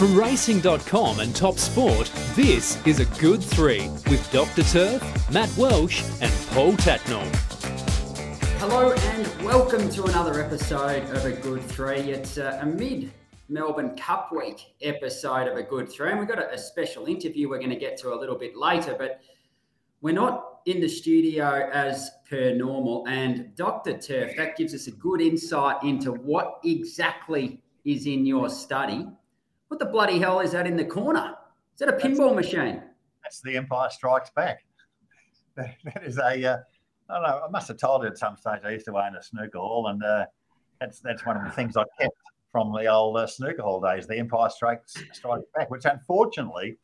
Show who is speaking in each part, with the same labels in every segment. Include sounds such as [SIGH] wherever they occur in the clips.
Speaker 1: From racing.com and Top Sport, this is A Good Three with Dr. Turf, Matt Welsh, and Paul Tatnall.
Speaker 2: Hello and welcome to another episode of A Good Three. It's uh, a, a mid Melbourne Cup Week episode of A Good Three, and we've got a, a special interview we're going to get to a little bit later, but we're not in the studio as per normal. And Dr. Turf, that gives us a good insight into what exactly is in your study. What the bloody hell is that in the corner? Is that a pinball that's, machine?
Speaker 3: That's the Empire Strikes Back. [LAUGHS] that is a. Uh, I don't know. I must have told you at some stage I used to own a snooker hall, and uh, that's that's one of the things I kept from the old uh, snooker hall days. The Empire Strikes Strikes Back, which unfortunately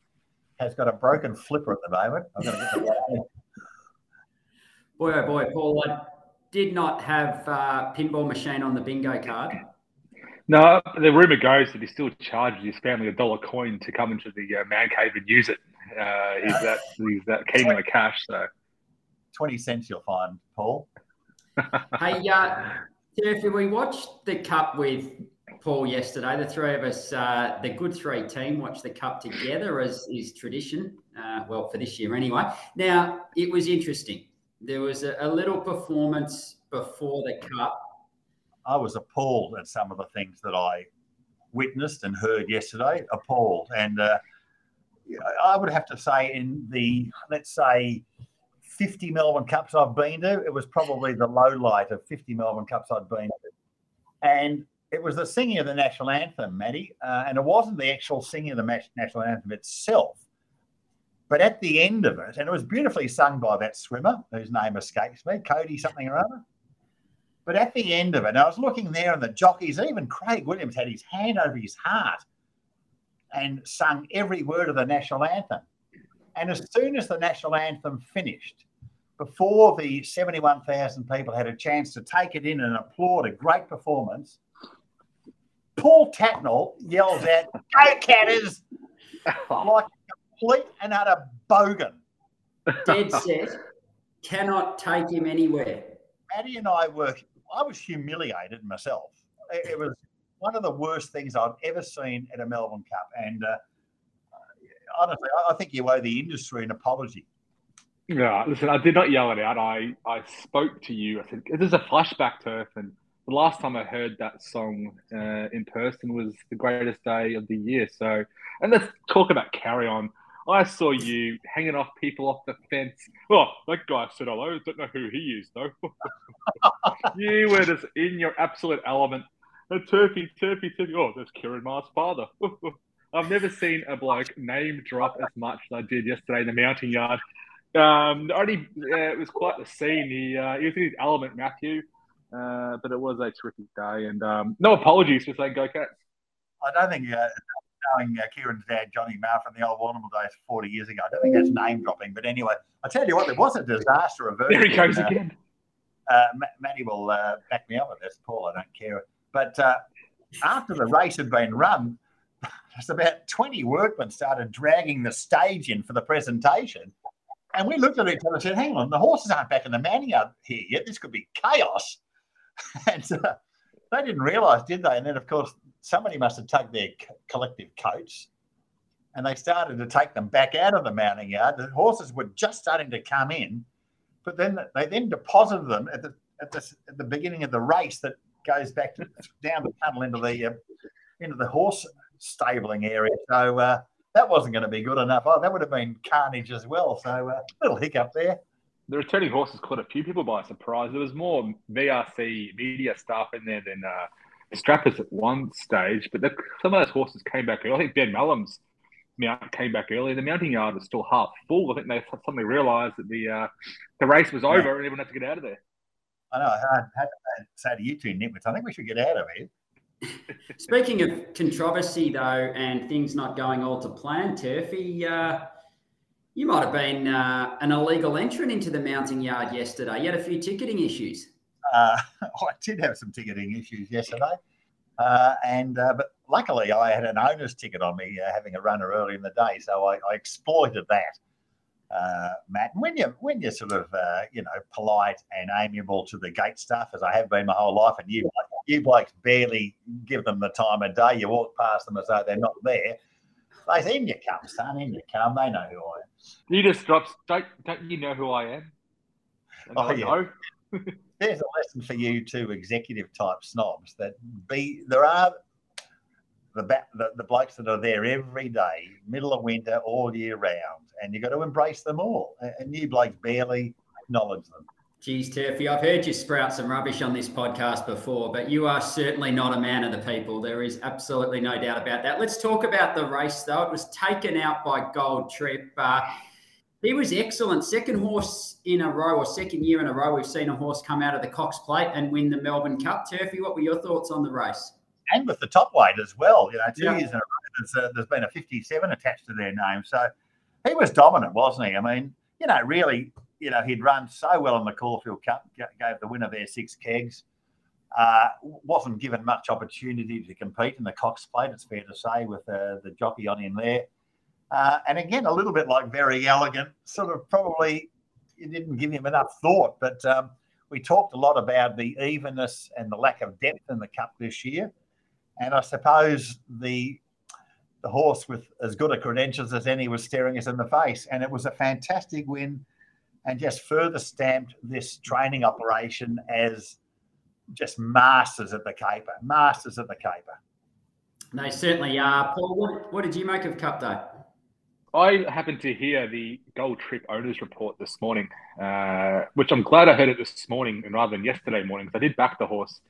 Speaker 3: has got a broken flipper at the moment. I've got to get
Speaker 2: boy, oh boy, Paul, I did not have uh, pinball machine on the bingo card.
Speaker 4: No, the rumor goes that he still charges his family a dollar coin to come into the uh, man cave and use it. Uh, he's that [LAUGHS] he's that keen on the cash. So
Speaker 3: twenty cents you'll find, Paul. [LAUGHS]
Speaker 2: hey, uh, if we watched the cup with Paul yesterday. The three of us, uh, the good three team, watched the cup together as is tradition. Uh, well, for this year anyway. Now it was interesting. There was a, a, little performance before the cup.
Speaker 3: I was appalled at some of the things that I witnessed and heard yesterday. Appalled, and uh, I would have to say, in the let's say 50 Melbourne Cups I've been to, it was probably the low light of 50 Melbourne Cups I'd been to. And it was the singing of the national anthem, Maddie, uh, and it wasn't the actual singing of the national anthem itself. But at the end of it, and it was beautifully sung by that swimmer whose name escapes me, Cody something or other. But at the end of it, and I was looking there, and the jockeys, even Craig Williams, had his hand over his heart and sung every word of the national anthem. And as soon as the national anthem finished, before the 71,000 people had a chance to take it in and applaud a great performance, Paul Tatnall yells out, "Go Canners!" [LAUGHS] like a complete and utter bogan.
Speaker 2: Dead set. Cannot take him anywhere.
Speaker 3: Maddie and I were. I was humiliated myself. It, it was one of the worst things I've ever seen at a Melbourne Cup, and uh, honestly, I think you owe the industry an apology.
Speaker 4: Yeah, listen, I did not yell it out. I, I spoke to you. I said, "This is a flashback turf," and the last time I heard that song uh, in person was the greatest day of the year. So, and let's talk about carry on. I saw you hanging off people off the fence. Oh, that guy said hello. Don't know who he is though. [LAUGHS] you were just in your absolute element. A turkey, turkey, turkey. Oh, that's Ciaron Maher's father. [LAUGHS] I've never seen a bloke name drop as much as I did yesterday in the mounting yard. Um, only uh, it was quite the scene. He uh, he was in his element, Matthew. Uh, but it was a terrific day, and um, no apologies for saying go Cats.
Speaker 3: I don't think uh, knowing uh, Ciaron's dad, Johnny Maher, from the old Warrnambool days 40 years ago, I don't think that's name dropping. But anyway, I tell you what, there was a disaster averted.
Speaker 4: There he goes again.
Speaker 3: Uh, Matty will uh, back me up with this, Paul. I don't care. But uh, after the race had been run, [LAUGHS] there's about 20 workmen started dragging the stage in for the presentation. And we looked at each other and said, hang on, the horses aren't back in the mounting yard here yet. This could be chaos. [LAUGHS] and uh, they didn't realise, did they? And then, of course, somebody must have taken their collective coats and they started to take them back out of the mounting yard. The horses were just starting to come in, but then they then deposited them at the at the, at the beginning of the race that goes back to, down the tunnel into the uh, into the horse stabling area. So uh, that wasn't going to be good enough. Oh, that would have been carnage as well. So a uh, little hiccup there
Speaker 4: the returning horses caught a few people by surprise. There was more VRC media staff in there than uh, strappers at one stage, but the, some of those horses came back early. I think Ben Melham's mount came back early. The mounting yard was still half full. I think they suddenly realised that the uh, the race was over yeah. and everyone had to get out of there.
Speaker 3: I know. I had to say to you two nitwits, I think we should get out of here. [LAUGHS]
Speaker 2: Speaking of controversy, though, and things not going all to plan, Turfy, uh, you might have been uh, an illegal entrant into the mounting yard yesterday. You had a few ticketing issues.
Speaker 3: Uh, [LAUGHS] I did have some ticketing issues yesterday, uh, and uh, but luckily I had an owner's ticket on me, uh, having a runner early in the day, so I, I exploited that. Uh, Matt, and when you when you're sort of you know polite and amiable to the gate staff, as I have been my whole life, and you you blokes barely give them the time of day. You walk past them as though they're not there. They say, in you come, son, in you come. They know who I am.
Speaker 4: You just drop, don't, don't you know who I am?
Speaker 3: Oh, yeah. There's a lesson for you two executive type snobs that be there are the, the, the blokes that are there every day, middle of winter, all year round, and you've got to embrace them all. And you blokes barely acknowledge them.
Speaker 2: Geez, Turfy, I've heard you sprout some rubbish on this podcast before, but you are certainly not a man of the people. There is absolutely no doubt about that. Let's talk about the race, though. It was taken out by Gold Trip. Uh, he was excellent. Second horse in a row, or second year in a row, we've seen a horse come out of the Cox Plate and win the Melbourne Cup. Turfy, what were your thoughts on the race?
Speaker 3: And with the top weight as well. You know, two yeah. years in a row, there's, uh, there's been a 57 attached to their name. So he was dominant, wasn't he? I mean, you know, really you know, he'd run so well in the Caulfield Cup, gave the winner there six kegs. Uh, wasn't given much opportunity to compete in the Cox Plate, it's fair to say, with uh, the jockey on him there. Uh, and again, a little bit like Verry Elleegant, sort of probably you didn't give him enough thought. But um, we talked a lot about the evenness and the lack of depth in the Cup this year. And I suppose the the horse with as good a credentials as any was staring us in the face. And it was a fantastic win and just further stamped this training operation as just masters at the caper, masters at the caper.
Speaker 2: They certainly are. Paul, what, what did you make of Cup Day?
Speaker 4: I happened to hear the Gold Trip owners report this morning, uh, which I'm glad I heard it this morning and rather than yesterday morning because I did back the horse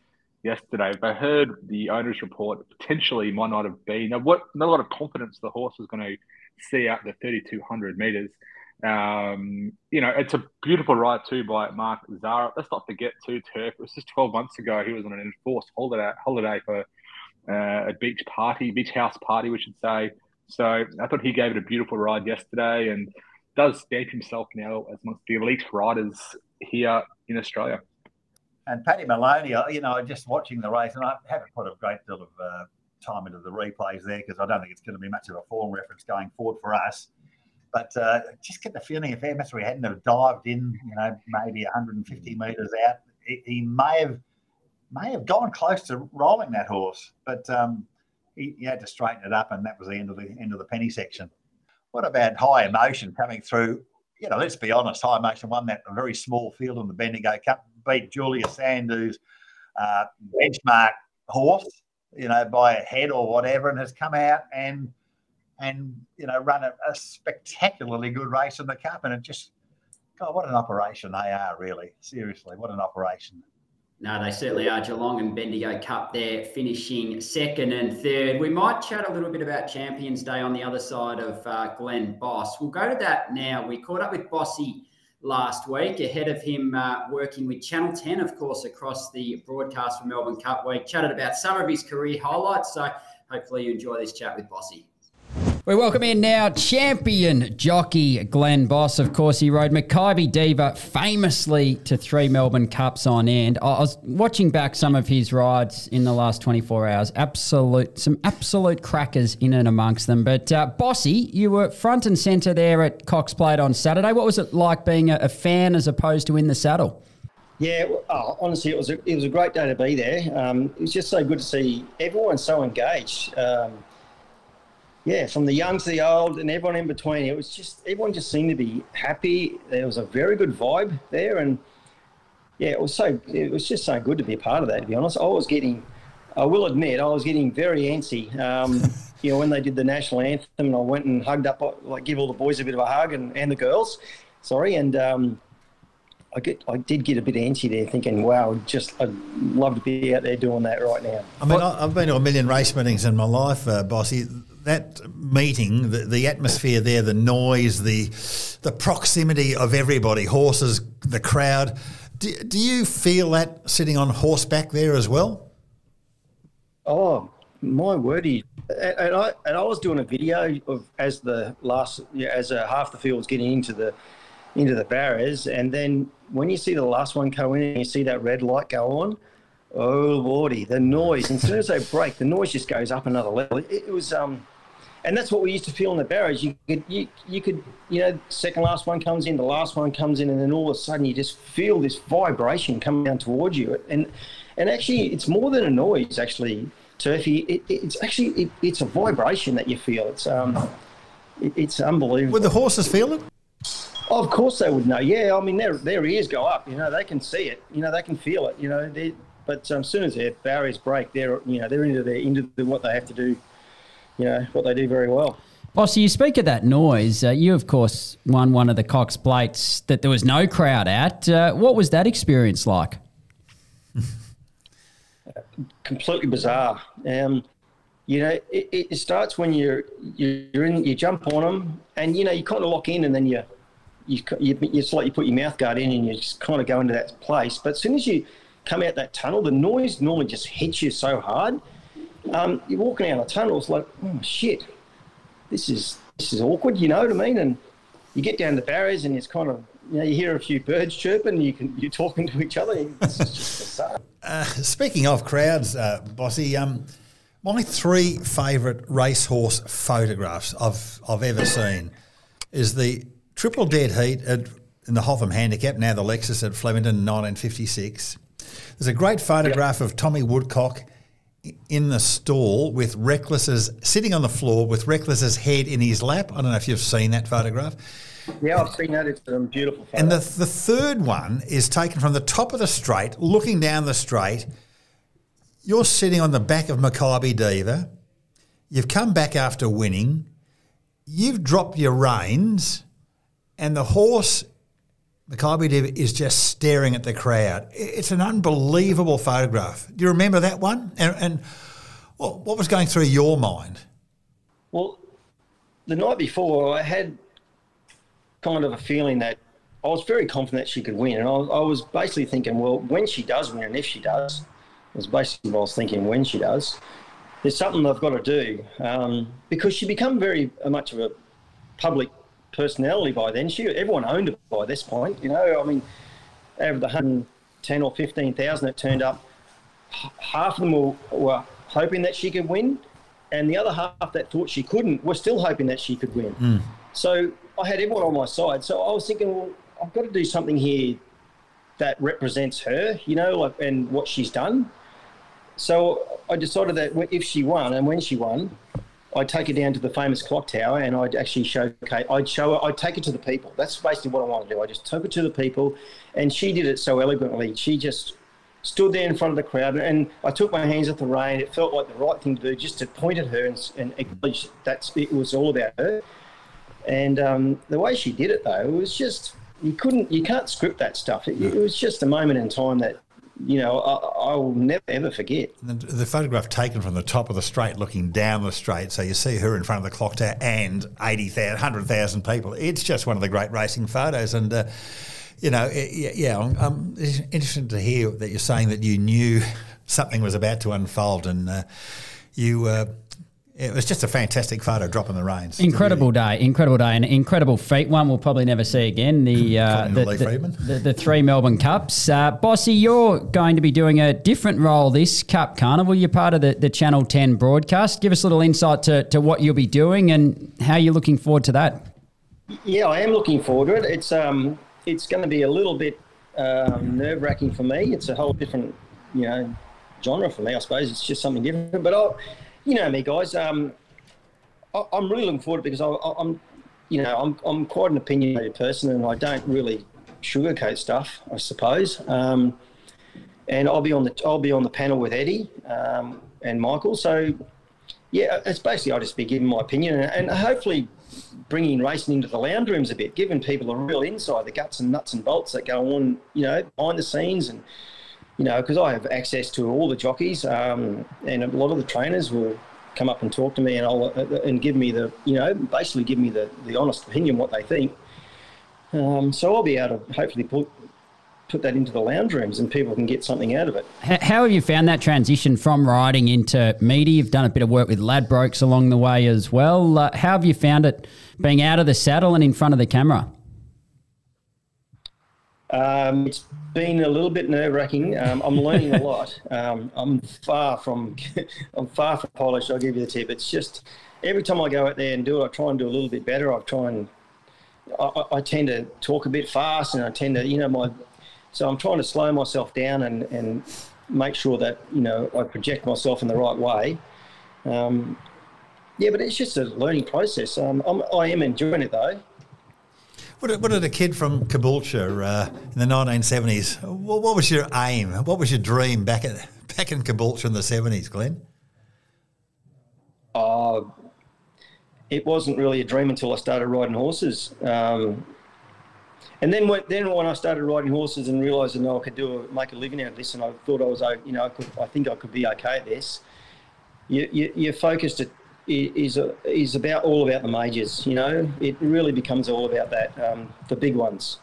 Speaker 4: yesterday. But I heard the owners report potentially might not have been. what not a lot of confidence the horse was going to see out the 3,200 meters. Um, you know, it's a beautiful ride too by Mark Zahra. Let's not forget too, Turf. It was just 12 months ago. He was on an enforced holiday holiday for uh, a beach party, beach house party, we should say. So I thought he gave it a beautiful ride yesterday and does stamp himself now as amongst the elite riders here in Australia.
Speaker 3: And Paddy Moloney, you know, just watching the race, and I haven't put a great deal of uh, time into the replays there because I don't think it's going to be much of a form reference going forward for us. But uh, just get the feeling if Emery hadn't have dived in, you know, maybe 150 metres out, he, he, may have may have gone close to rolling that horse. But um, he, he, had to straighten it up, and that was the end of the end of the penny section. What about High Emocean coming through? You know, let's be honest, High Emocean won that a very small field in the Bendigo Cup, beat Julia Sandhu's uh, benchmark horse, you know, by a head or whatever, and has come out and and you know run a, a, spectacularly good race in the cup. And it just, God, what an operation they are! Really, seriously, what an operation.
Speaker 2: No, they certainly are. Geelong and Bendigo Cup there, finishing second and third. We might chat a little bit about Champions Day on the other side of uh, Glenn Boss. We'll go to that now. We caught up with Bossy last week ahead of him uh, working with Channel 10, of course, across the broadcast for Melbourne Cup Week. Chatted about some of his career highlights. So hopefully you enjoy this chat with Bossy. We welcome in now champion jockey Glenn Boss. Of course, he rode Makybe Diva famously to three Melbourne Cups on end. I was watching back some of his rides in the last 24 hours. Absolute, some absolute crackers in and amongst them. But uh, Bossy, you were front and centre there at Cox Plate on Saturday. What was it like being a, a fan as opposed to in the saddle?
Speaker 5: Yeah, oh, honestly, it was a, it was a great day to be there. Um, it was just so good to see everyone so engaged. Um, yeah, from the young to the old and everyone in between. It was just everyone just seemed to be happy. There was a very good vibe there, and yeah, it was so it was just so good to be a part of that. To be honest, I was getting, I will admit, I was getting very antsy. Um, [LAUGHS] you know, when they did the national anthem, and I went and hugged up, like give all the boys a bit of a hug and, and the girls, sorry, and um, I get, I did get a bit antsy there, thinking, "Wow, just I'd love to be out there doing that right now."
Speaker 6: I mean, I've been to a million race meetings in my life, uh, Bossy that meeting, the, the atmosphere there, the noise, the the proximity of everybody, horses, the crowd. Do, do you feel that sitting on horseback there as well?
Speaker 5: Oh, my wordy. And I and I was doing a video of as the last as a, half the field was getting into the into the barriers, and then when you see the last one go in and you see that red light go on, oh lordy, the noise! And as soon as they break, the noise just goes up another level. It, it was um, and that's what we used to feel in the barriers. You could, you, you could, you know, second last one comes in, the last one comes in, and then all of a sudden you just feel this vibration coming down towards you. And And actually, it's more than a noise. Actually, Turfy, it, it's actually it, it's a vibration that you feel. It's um, it, it's unbelievable.
Speaker 3: Would the horses feel it?
Speaker 5: Of course they would know. Yeah, I mean their their ears go up. You know they can see it. You know they can feel it. You know they. But um, as soon as their barriers break, they're you know they're into their into the, what they have to do. You know what they do very well.
Speaker 2: Oh, so you speak of that noise. Uh, you, of course, won one of the Cox Plates that there was no crowd at. Uh, what was that experience like? [LAUGHS]
Speaker 5: Completely bizarre. Um, you know, it, it, starts when you're you're in, you jump on them, and you know you kind of lock in, and then you you, you it's like you put your mouth guard in, and you just kind of go into that place. But as soon as you come out that tunnel, the noise normally just hits you so hard. Um, you're walking down a tunnel, it's like, oh shit, this is this is awkward. You know what I mean? And you get down the barriers, and it's kind of you know you hear a few birds chirping, you can you're talking to each other. It's just [LAUGHS] bizarre.
Speaker 3: Uh, speaking of crowds, uh, Bossy, um, my three favourite racehorse photographs I've I've ever seen is the triple dead heat at, in the Hotham Handicap, now the Lexus at Flemington, 1956. There's a great photograph yep. of Tommy Woodcock in the stall with Reckless's sitting on the floor with Reckless's head in his lap. I don't know if you've seen that photograph.
Speaker 5: Yeah, I've seen that. It's a beautiful photo.
Speaker 3: And the, the third one is taken from the top of the straight, looking down the straight you're sitting on the back of Makybe Diva. You've come back after winning. You've dropped your reins, and the horse, Makybe Diva, is just staring at the crowd. It's an unbelievable photograph. Do you remember that one? And, and what was going through your mind?
Speaker 5: Well, the night before, I had kind of a feeling that I was very confident she could win. And I was, I was basically thinking, well, when she does win, and if she does, was basically what I was thinking when she does. There's something I've got to do um, because she become very uh, much of a public personality by then. She everyone owned it by this point. You know, I mean, out of the 110 or 15,000 that turned up, half of them were, were hoping that she could win, and the other half that thought she couldn't were still hoping that she could win. Mm. So I had everyone on my side. So I was thinking, well, I've got to do something here that represents her, you know, like, and what she's done. So I decided that if she won and when she won, I'd take her down to the famous clock tower and I'd actually show. I'd show her. I'd take her to the people. That's basically what I wanted to do. I just took her to the people, and she did it so elegantly. She just stood there in front of the crowd, and I took my hands off the rein. It felt like the right thing to do, just to point at her and, and acknowledge that it was all about her. And um, the way she did it, though, it was just you couldn't, you can't script that stuff. It, it was just a moment in time that you know, I, will never ever forget.
Speaker 3: The, the, photograph taken from the top of the straight, looking down the straight, so you see her in front of the clock tower and 80,000, 100,000 people. It's just one of the great racing photos. And, uh, you know, it, yeah, I'm, I'm, interested to hear that you're saying that you knew something was about to unfold and uh, you. Uh, it was just a fantastic photo dropping the reins.
Speaker 2: Incredible day, incredible day, and incredible feat. One we'll probably never see again. The [LAUGHS] uh, the, the, the, the, three Melbourne Cups. Uh, Bossy, you're going to be doing a different role this Cup Carnival. You're part of the, the Channel 10 broadcast. Give us a little insight to, to what you'll be doing and how you're looking forward to that.
Speaker 5: Yeah, I am looking forward to it. It's um, it's going to be a little bit um, nerve wracking for me. It's a whole different, you know, genre for me. I suppose it's just something different. But I'll you know me, guys. Um, I, am really looking forward to it because I, am you know, I'm, I'm quite an opinionated person and I don't really sugarcoat stuff, I suppose. Um, and I'll be on the I'll be on the panel with Eddie um, and Michael. So yeah, it's basically I'll just be giving my opinion and, and, hopefully bringing racing into the lounge rooms a bit, giving people a real insight, the guts and nuts and bolts that go on, you know, behind the scenes and you know, because I have access to all the jockeys, um, and a lot of the trainers will come up and talk to me, and I'll uh, and give me the, you know, basically give me the, the honest opinion what they think. Um, so I'll be able to hopefully put put that into the lounge rooms, and people can get something out of it.
Speaker 2: How have you found that transition from riding into media? You've done a bit of work with Ladbrokes along the way as well. Uh, how have you found it being out of the saddle and in front of the camera?
Speaker 5: Um, it's been a little bit nerve wracking. Um, I'm learning a lot. Um, I'm far from [LAUGHS] I'm far from polished. I'll give you the tip. It's just every time I go out there and do it, I try and do a little bit better. I try and I, I tend to talk a bit fast, and I tend to you know my so I'm trying to slow myself down and and make sure that you know I project myself in the right way. Um, yeah, but it's just a learning process. Um, I'm, I am enjoying it though.
Speaker 6: What did, what did a kid from Caboolture uh, in the 1970s? What, what, was your aim? What was your dream back at back in Caboolture in the 70s, Glenn?
Speaker 5: Uh, it wasn't really a dream until I started riding horses. Um, and then when, then when I started riding horses and realised that I could do a, make a living out of this, and I thought I was, you know, I, could, I think I could be okay at this. You, you, you're focused at, is a, is about all about the majors. You know, it really becomes all about that, um, the big ones.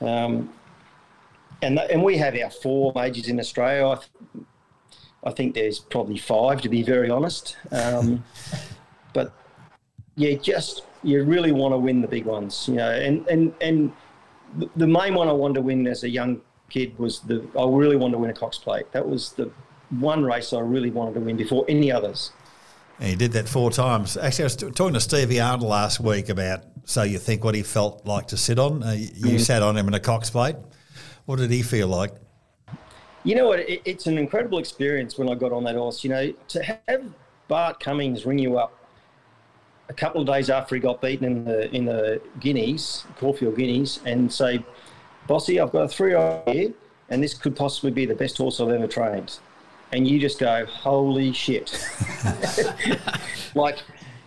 Speaker 5: Um, and and we have our four majors in Australia. I, th- I think there's probably five, to be very honest. Um, [LAUGHS] but yeah, just you really want to win the big ones. You know, and and and the main one I wanted to win as a young kid was the I really wanted to win a Cox Plate. That was the one race I really wanted to win before any others.
Speaker 6: And he did that four times. Actually, I was talking to Stevie Arnold last week about so you think what he felt like to sit on. Uh, you mm. sat on him in a Cox Plate. What did he feel like?
Speaker 5: You know what? It, it's an incredible experience when I got on that horse. You know, to have Bart Cummings ring you up a couple of days after he got beaten in the in the Guineas, Caulfield Guineas, and say, "Bossy, I've got a three-year-old here, and this could possibly be the best horse I've ever trained." And you just go, "Holy shit!" [LAUGHS] like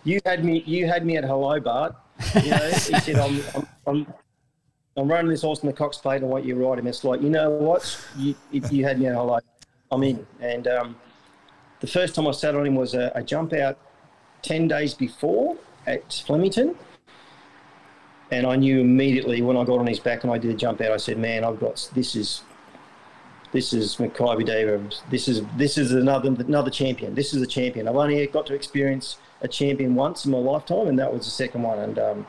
Speaker 5: you had me, you had me at hello, Bart. You know, he [LAUGHS] said, "I'm, I'm, I'm, I'm running this horse in the Cox Plate. and what you ride him." It's like, you know what? You, you had me at hello. I'm in. And um, the first time I sat on him was a, a jump out 10 days before at Flemington. And I knew immediately when I got on his back and I did a jump out, I said, man, I've got, this is, this is Makybe Diva. This is, this is another, another champion. This is a champion. I've only got to experience a champion once in my lifetime, and that was the second one. And, um,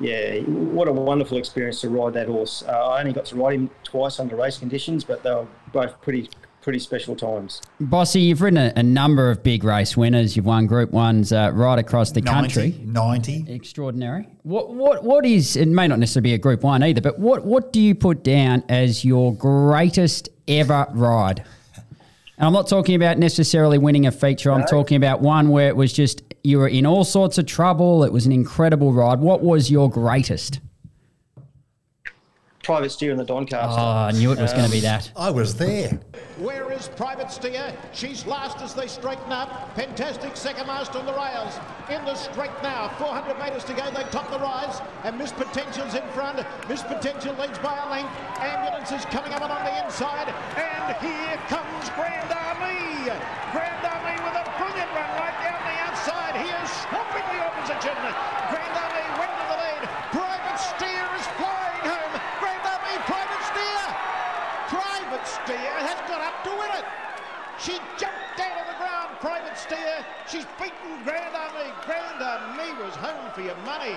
Speaker 5: yeah, what a wonderful experience to ride that horse. Uh, I only got to ride him twice under race conditions, but they were both pretty pretty special times.
Speaker 2: Bossy, you've ridden a, a, number of big race winners. You've won Group Ones uh, right across the 90, country.
Speaker 6: Ninety,
Speaker 2: extraordinary. What what what is? It may not necessarily be a Group One either, but what what do you put down as your greatest ever ride? And I'm not talking about necessarily winning a feature. I'm no. talking about one where it was just you were in all sorts of trouble. It was an incredible ride. What was your greatest?
Speaker 5: Private Steer in the Doncaster.
Speaker 2: Oh, I knew it was um, going to be that.
Speaker 6: I was there.
Speaker 7: Where is Private Steer? She's last as they straighten up. Fantastic second last on the rails. In the straight now. 400 metres to go. They top the rise. And Miss Potential's in front. Miss Potential leads by a length. Ambulance is coming up on the inside. And here comes Grand Army. Grand Army with a brilliant run right down the outside. He is swamping the opposition. Grand Army went to the lead. Private Steer is flying home. Grand Army, Private Steer. Private Steer has got up to win it. She jumped down on the ground, Private Steer. She's beaten Grand Army. Grand Army was home for your money.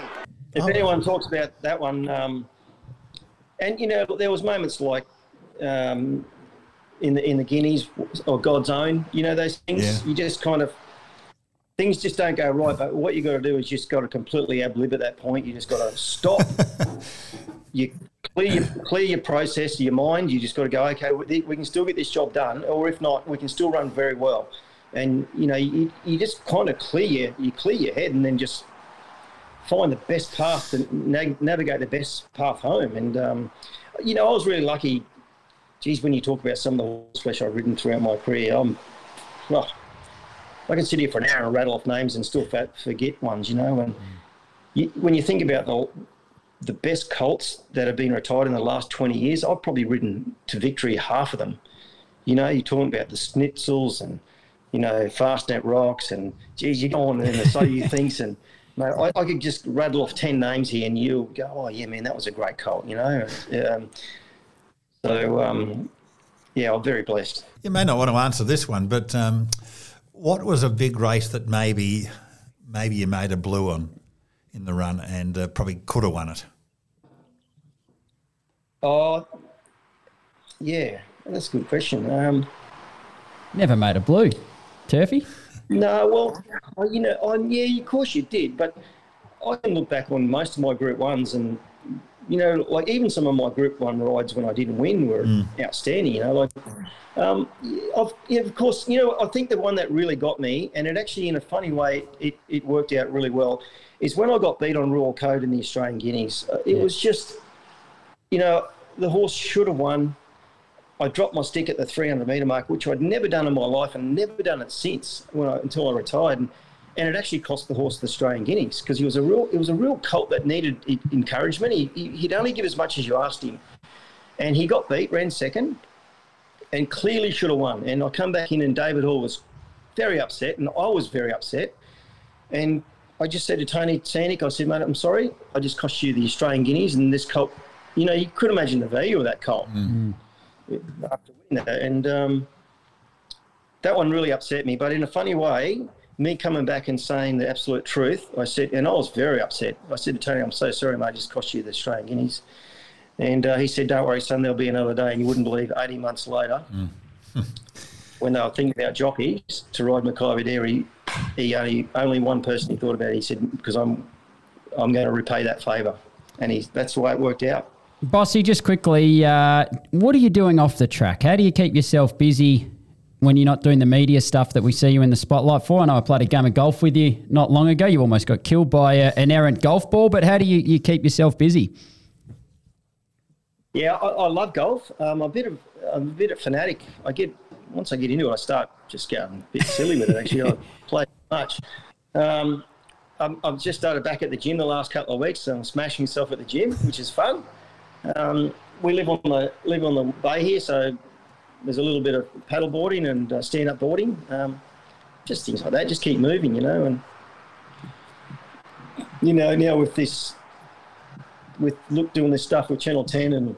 Speaker 5: If anyone talks about that one, um, and you know, there was moments like um, in the in the Guineas or God's Own, you know, those things. Yeah. You just kind of things just don't go right. But what you got to do is just got to completely ablib at that point. You just got to stop. [LAUGHS] you clear your, clear your process, your mind. You just got to go. Okay, we, can still get this job done, or if not, we can still run very well. And you know, you, you just kind of clear your, you clear your head, and then just find the best path to na- navigate the best path home. And um, you know, I was really lucky. Geez, when you talk about some of the horse flesh I've ridden throughout my career, I'm, well, I can sit here for an hour and rattle off names and still forget ones, you know. And you, when you think about the the best colts that have been retired in the last 20 years, I've probably ridden to victory half of them. You know, you're talking about the Snitzels and, you know, Fastnet Rocks and, geez, you go on and so you [LAUGHS] thinks and, you know, I, I, could just rattle off 10 names here and you'll go, oh, yeah, man, that was a great colt, you know. Um, so, um, yeah, I'm very blessed.
Speaker 6: You may not want to answer this one, but um, what was a big race that maybe maybe you made a blue on in the run and uh, probably could have won it?
Speaker 5: Oh, yeah, that's a good question. Um,
Speaker 2: Never made a blue, Turfy.
Speaker 5: No, well, you know, I'm, yeah, of course you did, but I can look back on most of my Group Ones and you know, like even some of my Group One rides when I didn't win were
Speaker 6: Mm.
Speaker 5: outstanding. You know, like um, of, yeah, of course, you know, I think the one that really got me, and it actually, in a funny way, it, it worked out really well, is when I got beat on Royal Code in the Australian Guineas. Uh, it was just, you know, the horse should have won. I dropped my stick at the 300 metre mark, which I'd never done in my life and never done it since when I, until I retired. And, and it actually cost the horse the Australian Guineas because he was a real, it was a real colt that needed encouragement. He, he, he'd only give as much as you asked him, and he got beat, ran second, and clearly should have won. And I come back in, and David Hall was very upset, and I was very upset. And I just said to Tony Santic, I said, mate, I'm sorry, I just cost you the Australian Guineas, and this colt, you know, you could imagine the value of that colt after winning that. And um, that one really upset me. But in a funny way, me coming back and saying the absolute truth, I said, and I was very upset. I said to Tony, I'm so sorry, mate, I just cost you the Australian Guineas. And uh, he said, Don't worry, son, there'll be another day. And you wouldn't believe 18 months later, [LAUGHS] when they were thinking about jockeys to ride Makybe Diva, he only, only one person he thought about. He said, Because I'm, I'm going to repay that favour. And he, that's the way it worked out.
Speaker 2: Bossy, just quickly, uh, what are you doing off the track? How do you keep yourself busy when you're not doing the media stuff that we see you in the spotlight for? I know I played a game of golf with you not long ago. You almost got killed by a, an errant golf ball, but how do you, you keep yourself busy?
Speaker 5: Yeah, I, I love golf. Um, I'm a bit of I'm a bit of fanatic. I get once I get into it, I start just getting a bit silly with it. Actually, I [LAUGHS] play much. Um, I'm, I've just started back at the gym the last couple of weeks, so I'm smashing myself at the gym, which is fun. Um, we live on the live on the bay here, so there's a little bit of paddle boarding and uh, stand up boarding. Um, just things like that. Just keep moving, you know, and you know now with this with look doing this stuff with Channel 10 and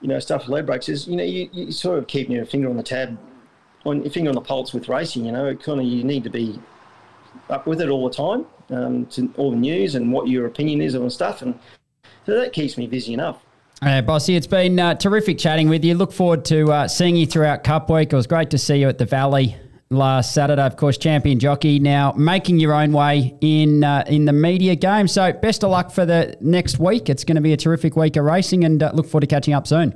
Speaker 5: you know stuff with Ladbrokes is you know you, you sort of keep your finger on the tab on your finger on the pulse with racing you know kind of you need to be up with it all the time um, to all the news and what your opinion is on stuff and so that keeps me busy enough
Speaker 2: Uh, Bossy, it's been uh, terrific chatting with you. Look forward to uh, seeing you throughout Cup Week. It was great to see you at the Valley last Saturday. Of course, champion jockey now making your own way in uh, in the media game. So best of luck for the next week. It's going to be a terrific week of racing, and uh, look forward to catching up soon.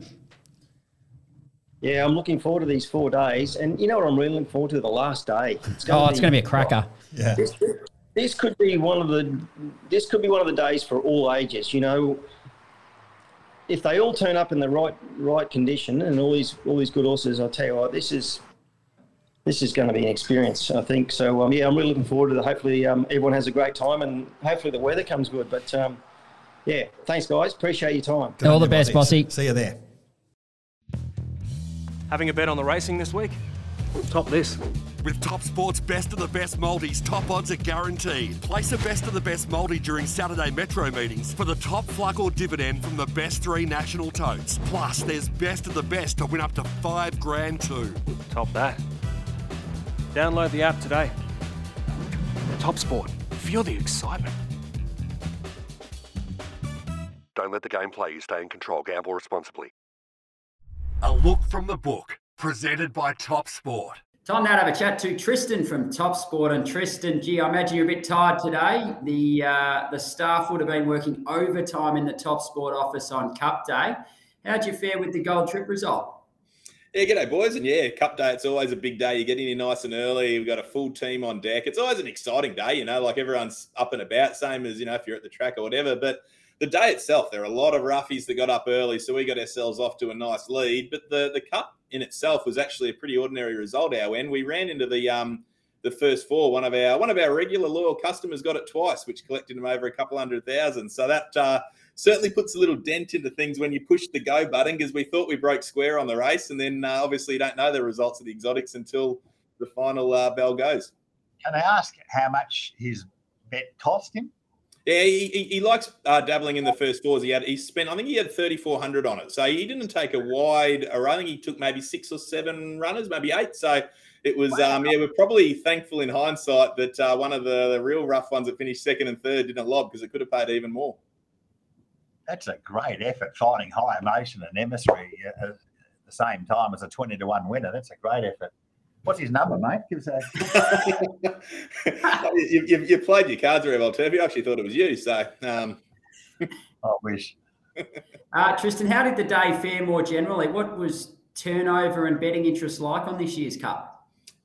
Speaker 5: yeah I'm looking forward to these four days and you know what I'm really looking forward to the last day it's
Speaker 2: Oh, it's going to be a cracker.
Speaker 6: Yeah.
Speaker 5: This, this could be one of the this could be one of the days for all ages you know if they all turn up in the right right condition and all these all these good horses i'll tell you what this is this is going to be an experience i think so um, yeah i'm really looking forward to it hopefully um, everyone has a great time and hopefully the weather comes good but um, yeah thanks guys appreciate your time
Speaker 6: Good
Speaker 2: All the
Speaker 6: you,
Speaker 2: best, Bossy.
Speaker 6: See you there.
Speaker 8: Having a bet on the racing this week? Top this.
Speaker 9: With Top Sport's best of the best multis, top odds are guaranteed. Place a best of the best multi during Saturday Metro meetings for the top fluc or dividend from the best three national totes. Plus, there's best of the best to win up to five grand too.
Speaker 8: Top that. Download the app today. Top Sport. Feel the excitement.
Speaker 9: Don't let the game play you. Stay in control. Gamble responsibly. A look from the book, presented by Top Sport.
Speaker 2: Time now to have a chat to Tristan from Top Sport. And Tristan, gee, I imagine you're a bit tired today. The uh, the staff would have been working overtime in the Top Sport office on Cup Day. How'd you fare with the gold trip result?
Speaker 10: Yeah, g'day, boys. And yeah, Cup Day, it's always a big day. You get in here nice and early. We've got a full team on deck. It's always an exciting day, you know, like everyone's up and about, same as, you know, if you're at the track or whatever. But the day itself, there are a lot of roughies that got up early. So we got ourselves off to a nice lead. But the, the Cup in itself was actually a pretty ordinary result our end. We ran into the um the first four. One of our one of our regular loyal customers got it twice, which collected him over a couple hundred thousand. So that uh, certainly puts a little dent into things when you push the go button because we thought we broke square on the race, and then uh, obviously you don't know the results of the exotics until the final uh, bell goes.
Speaker 3: Can I ask how much his bet cost him?
Speaker 10: Yeah, he, he, he likes uh, dabbling in the first fours. He had he spent I think he had thirty four hundred on it, so he didn't take a wide. Or I think he took maybe six or seven runners, maybe eight. So it was um, yeah, we're probably thankful in hindsight that uh, one of the, the real rough ones that finished second and third didn't lob because it could have paid even more.
Speaker 3: That's a great effort, finding High Emocean and emissary uh, at the same time as a 20 to 1 winner. That's a great effort. What's his number, mate? Give us a. [LAUGHS]
Speaker 10: you, you, you played your cards very well, Turfy. I actually thought it was you. So um, [LAUGHS]
Speaker 3: I wish.
Speaker 2: uh, Tristan, how did the day fare more generally? What was turnover and betting interest like on this year's Cup?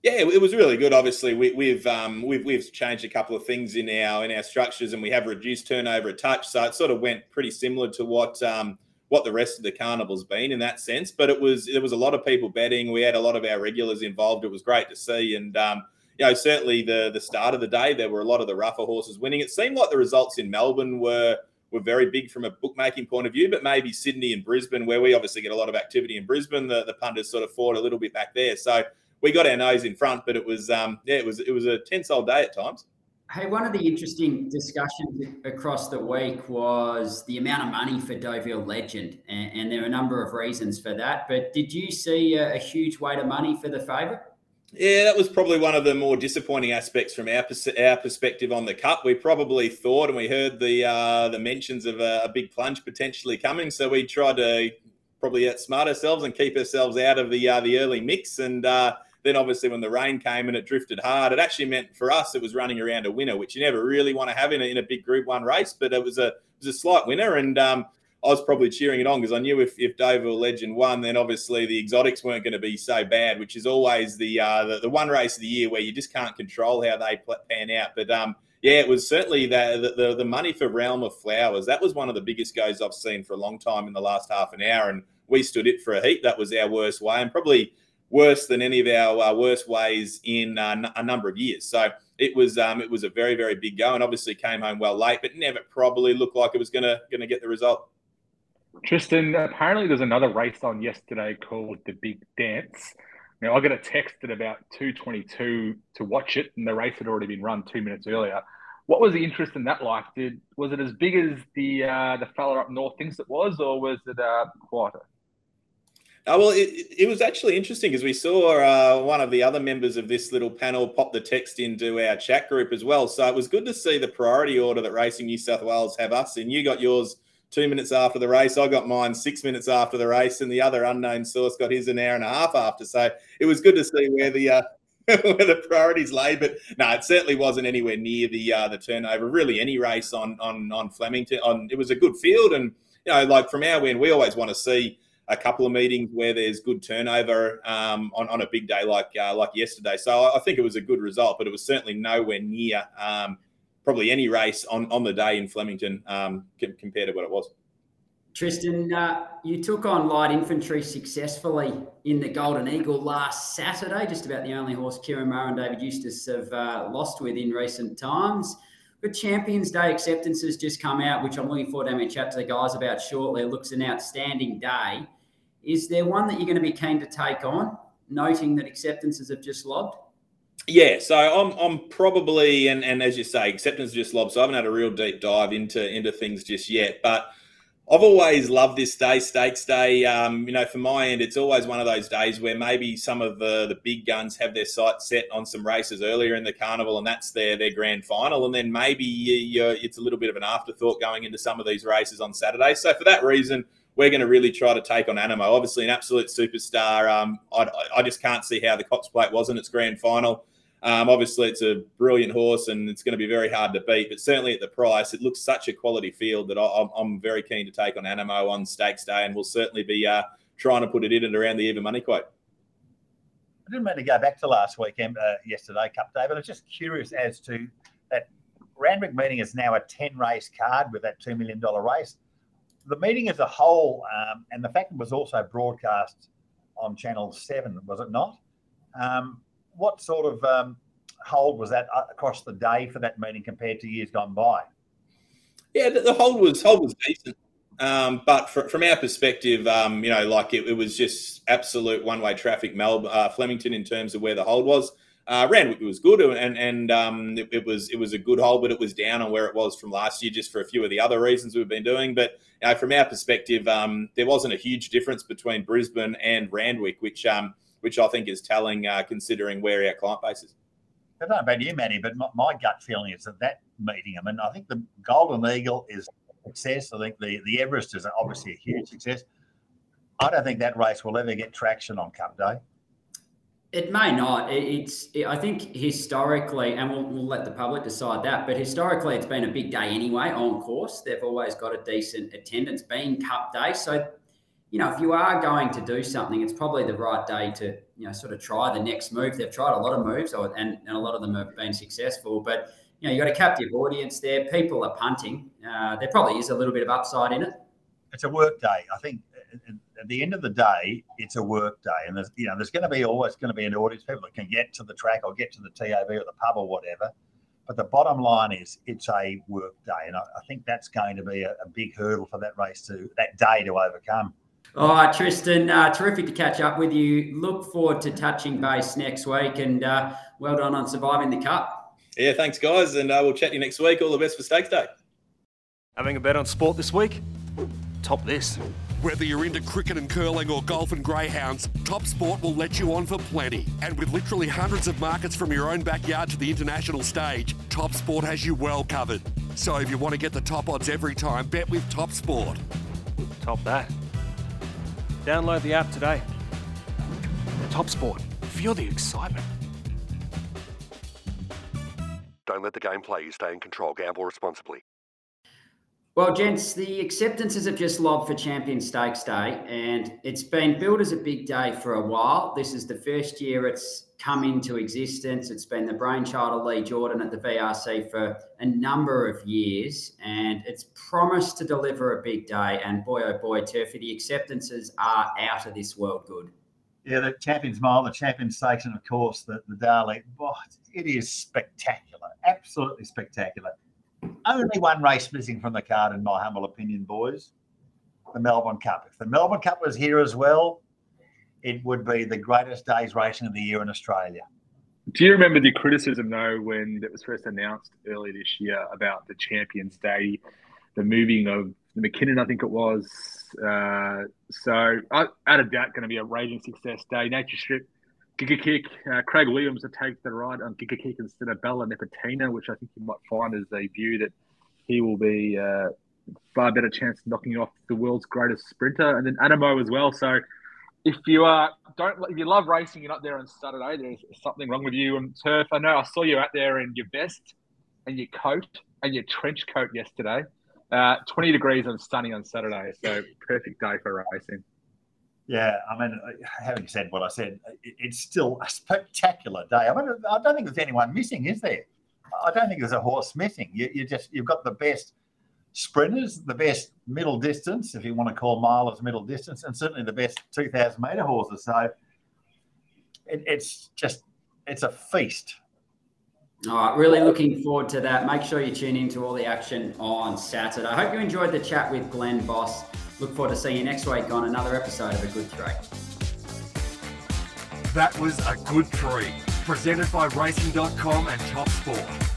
Speaker 10: Yeah, it was really good. Obviously, we, have um, we've we've changed a couple of things in our in our structures, and we have reduced turnover a touch. So it sort of went pretty similar to what um, what the rest of the carnival's been in that sense. But it was there was a lot of people betting. We had a lot of our regulars involved. It was great to see, and um, you know certainly the the start of the day there were a lot of the rougher horses winning. It seemed like the results in Melbourne were were very big from a bookmaking point of view, but maybe Sydney and Brisbane, where we obviously get a lot of activity in Brisbane, the, the punters sort of fought a little bit back there. So we got our nose in front, but it was um, yeah, it was it was a tense old day at times.
Speaker 2: Hey, one of the interesting discussions across the week was the amount of money for Deauville Legend, and, and there are a number of reasons for that. But did you see a, a huge weight of money for the favourite?
Speaker 10: Yeah, that was probably one of the more disappointing aspects from our our perspective on the cup. We probably thought, and we heard the uh, the mentions of a, a, big plunge potentially coming, so we tried to probably outsmart ourselves and keep ourselves out of the uh, the early mix. And uh, then obviously when the rain came and it drifted hard, it actually meant for us it was running around a winner, which you never really want to have in a, in a big Group One race. But it was a it was a slight winner, and um, I was probably cheering it on because I knew if if Deauville Legend won, then obviously the exotics weren't going to be so bad, which is always the, uh, the, the one race of the year where you just can't control how they pan out. But um, yeah, it was certainly the, the the money for Realm of Flowers. That was one of the biggest goes I've seen for a long time in the last half an hour, and we stood it for a heat. That was our worst way, and probably worse than any of our uh, worst ways in uh, n- a number of years. So it was um, it was a very very big go, and obviously came home well late, but never probably looked like it was gonna gonna get the result.
Speaker 4: Tristan, apparently there's another race on yesterday called the Big Dance. Now I got a text at about two twenty-two to watch it, and the race had already been run two minutes earlier. What was the interest in that like? Did was it as big as the uh, the fella up north thinks it was, or was it uh, quieter?
Speaker 10: Uh, well, it, it was actually interesting because we saw uh, one of the other members of this little panel pop the text into our chat group as well. So it was good to see the priority order that Racing New South Wales have us in. You got yours two minutes after the race. I got mine six minutes after the race, and the other unknown source got his an hour and a half after. So it was good to see where the uh, [LAUGHS] where the priorities lay. But no, it certainly wasn't anywhere near the uh, the turnover. Really, any race on on on Flemington. On it was a good field, and you know, like from our end, we always want to see a couple of meetings where there's good turnover um, on, on a big day like uh, like yesterday. So I think it was a good result, but it was certainly nowhere near um, probably any race on, on the day in Flemington um, compared to what it was.
Speaker 2: Tristan, uh, you took on light infantry successfully in the Golden Eagle last Saturday, just about the only horse Ciaron Maher and David Eustace have uh, lost with in recent times. But Champions Day acceptances just come out, which I'm looking forward to having a chat to the guys about shortly. It looks an outstanding day. Is there one that you're going to be keen to take on, noting that acceptances have just lobbed?
Speaker 10: Yeah, so I'm I'm probably and and as you say, acceptance just lobbed. So I haven't had a real deep dive into into things just yet, but I've always loved this day, Stakes Day. Um, you know, for my end, it's always one of those days where maybe some of the the big guns have their sights set on some races earlier in the carnival, and that's their their grand final. And then maybe you, it's a little bit of an afterthought going into some of these races on Saturday. So for that reason, we're going to really try to take on Anamoe. Obviously, an absolute superstar. Um, I, I just can't see how the Cox Plate wasn't its grand final. Um, obviously, it's a brilliant horse and it's going to be very hard to beat, but certainly at the price, it looks such a quality field that I, am very keen to take on Anamoe on Stakes Day, and we'll certainly be uh, trying to put it in and around the even money quote.
Speaker 3: I didn't mean to go back to last weekend, uh, yesterday, Cup Day, but I was just curious as to that Randwick meeting is now a 10 race card with that $2 million race the meeting as a whole, um, and the fact it was also broadcast on Channel 7, was it not? Um, what sort of um, hold was that uh, across the day for that meeting compared to years gone by?
Speaker 10: Yeah, the, hold was hold was decent, um, but for, from our perspective, um, you know, like it, it, was just absolute one way traffic. Melbourne, uh, Flemington, in terms of where the hold was. Uh, Randwick was good, and and um, it, it, was it was a good hole, but it was down on where it was from last year, just for a few of the other reasons we've been doing. But you know, from our perspective, um, there wasn't a huge difference between Brisbane and Randwick, which um, which I think is telling, uh, considering where our client base is.
Speaker 3: I don't know about you, Manny, but my, my, gut feeling is that that meeting. I mean, I think the Golden Eagle is a success. I think the the Everest is obviously a huge success. I don't think that race will ever get traction on Cup Day
Speaker 2: It may not. It's. It, I think historically, and we'll, we'll let the public decide that. But historically, it's been a big day anyway on course. They've always got a decent attendance, being Cup Day. So, you know, if you are going to do something, it's probably the right day to you know sort of try the next move. They've tried a lot of moves, and and a lot of them have been successful. But you know, you got a captive audience there. People are punting. Uh, there probably is a little bit of upside in it.
Speaker 3: It's a work day. I think at the end of the day, it's a work day, and there's you know there's going to be always going to be an audience, people that can get to the track or get to the TAB or the pub or whatever. But the bottom line is it's a work day, and I, I think that's going to be a, a, big hurdle for that race to that day to overcome.
Speaker 2: All right, Tristan, uh, terrific to catch up with you. Look forward to touching base next week, and uh, well done on surviving the cup.
Speaker 10: Yeah, thanks, guys, and uh, we'll chat to you next week. All the best for Stakes Day.
Speaker 8: Having a bet on sport this week? Top this.
Speaker 9: Whether you're into cricket and curling or golf and greyhounds, Top Sport will let you on for plenty. And with literally hundreds of markets from your own backyard to the international stage, Top Sport has you well covered. So if you want to get the top odds every time, bet with Top Sport.
Speaker 8: Top that. Download the app today. Top Sport. Feel the excitement.
Speaker 9: Don't let the game play you. Stay in control. Gamble responsibly.
Speaker 2: Well, gents, the acceptances have just lobbed for Champion Stakes Day, and it's been billed as a big day for a while. This is the first year it's come into existence. It's been the brainchild of Lee Jordan at the VRC for a number of years, and it's promised to deliver a big day. And boy, oh boy, Turfy, the acceptances are out of this world good.
Speaker 3: Yeah, the Champions Mile, the Champions Stakes, and of course the, the Darley. Oh, it is spectacular, absolutely spectacular only one race missing from the card, in my humble opinion, boys. The Melbourne Cup. If the Melbourne Cup was here as well, it would be the greatest day's racing of the year in Australia.
Speaker 4: Do you remember the criticism though when it was first announced earlier this year about the Champions Day, the moving of the Mackinnon, I think it was. Uh, so, out of doubt, going to be a raging success day. Nature Strip Giga Kick, uh, Craig Williams to take the ride on Giga Kick instead of Bella Nipotina, which I think you might find as a view that he will be uh, far better chance of knocking off the world's greatest sprinter, and then Anamoe as well. So if you uh, don't, if you love racing, you're not there on Saturday. There's something wrong with you on turf. I know I saw you out there in your vest and your coat and your trench coat yesterday. Uh, 20 degrees and sunny on Saturday, so perfect day for racing.
Speaker 3: Yeah, I mean, having said what I said, it's still a spectacular day. I mean, I don't think there's anyone missing, is there? I don't think there's a horse missing. You, you just you've got the best sprinters, the best middle distance, if you want to call milers middle distance, and certainly the best 2,000 metre horses. So it, it's just it's a feast.
Speaker 2: All right, really looking forward to that. Make sure you tune in to all the action on Saturday. I hope you enjoyed the chat with Glenn Boss. Look forward to seeing you next week on another episode of A Good Three.
Speaker 9: That was A Good Three, presented by Racing.com and Top Sport.